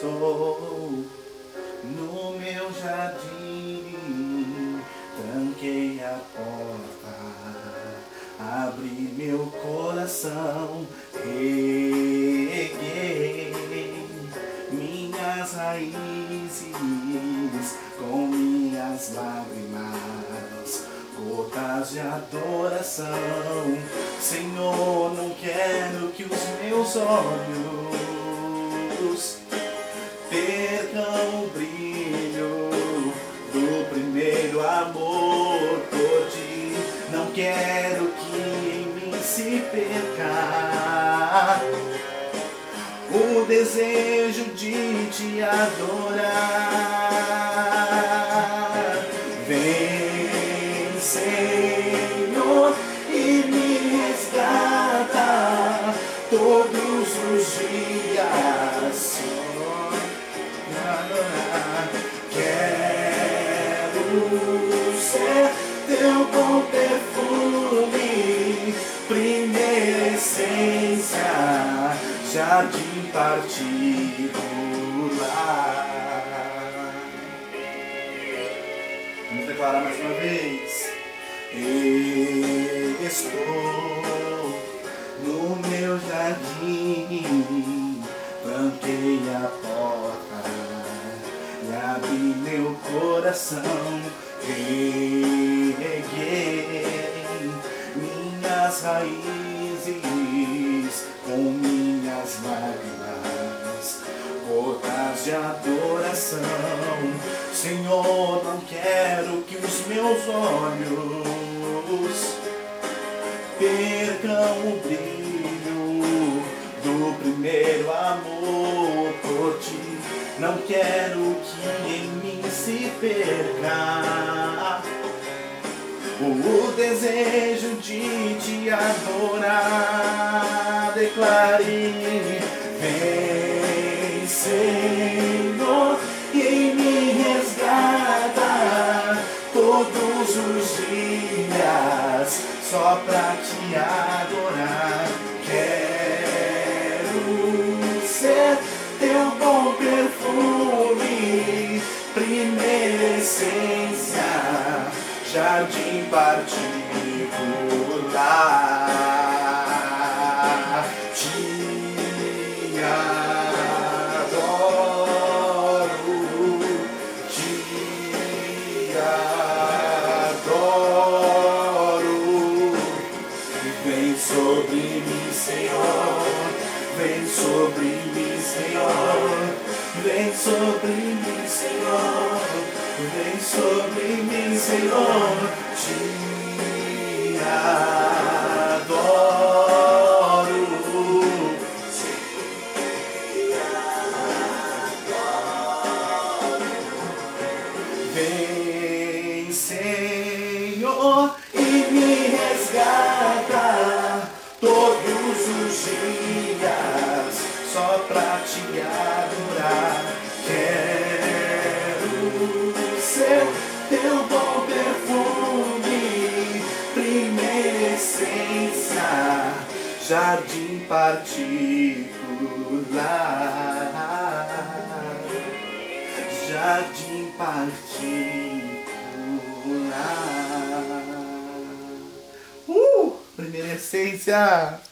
estou no meu jardim, tranquei a porta, abri meu coração, reguei minhas raízes com minhas lágrimas, gotas de adoração. Senhor, não quero que os meus olhos o desejo de te adorar. Vem, Senhor, e me resgata todos os dias. Quero ser teu jardim particular. Vamos declarar mais uma vez. Estou no meu jardim, plantei a porta e abri meu coração, reguei minhas raízes com minhas gotas de adoração. Senhor, não quero que os meus olhos percam o brilho do primeiro amor por ti. Não quero que em mim se perca o desejo de te adorar. Declare, vem, Senhor, e mim resgata todos os dias só pra te adorar. Quero ser teu bom perfume, primeira essência, jardim particular. Sobre mim, Senhor. Vem primeira essência, jardim particular jardim particular. Uh! Primeira essência.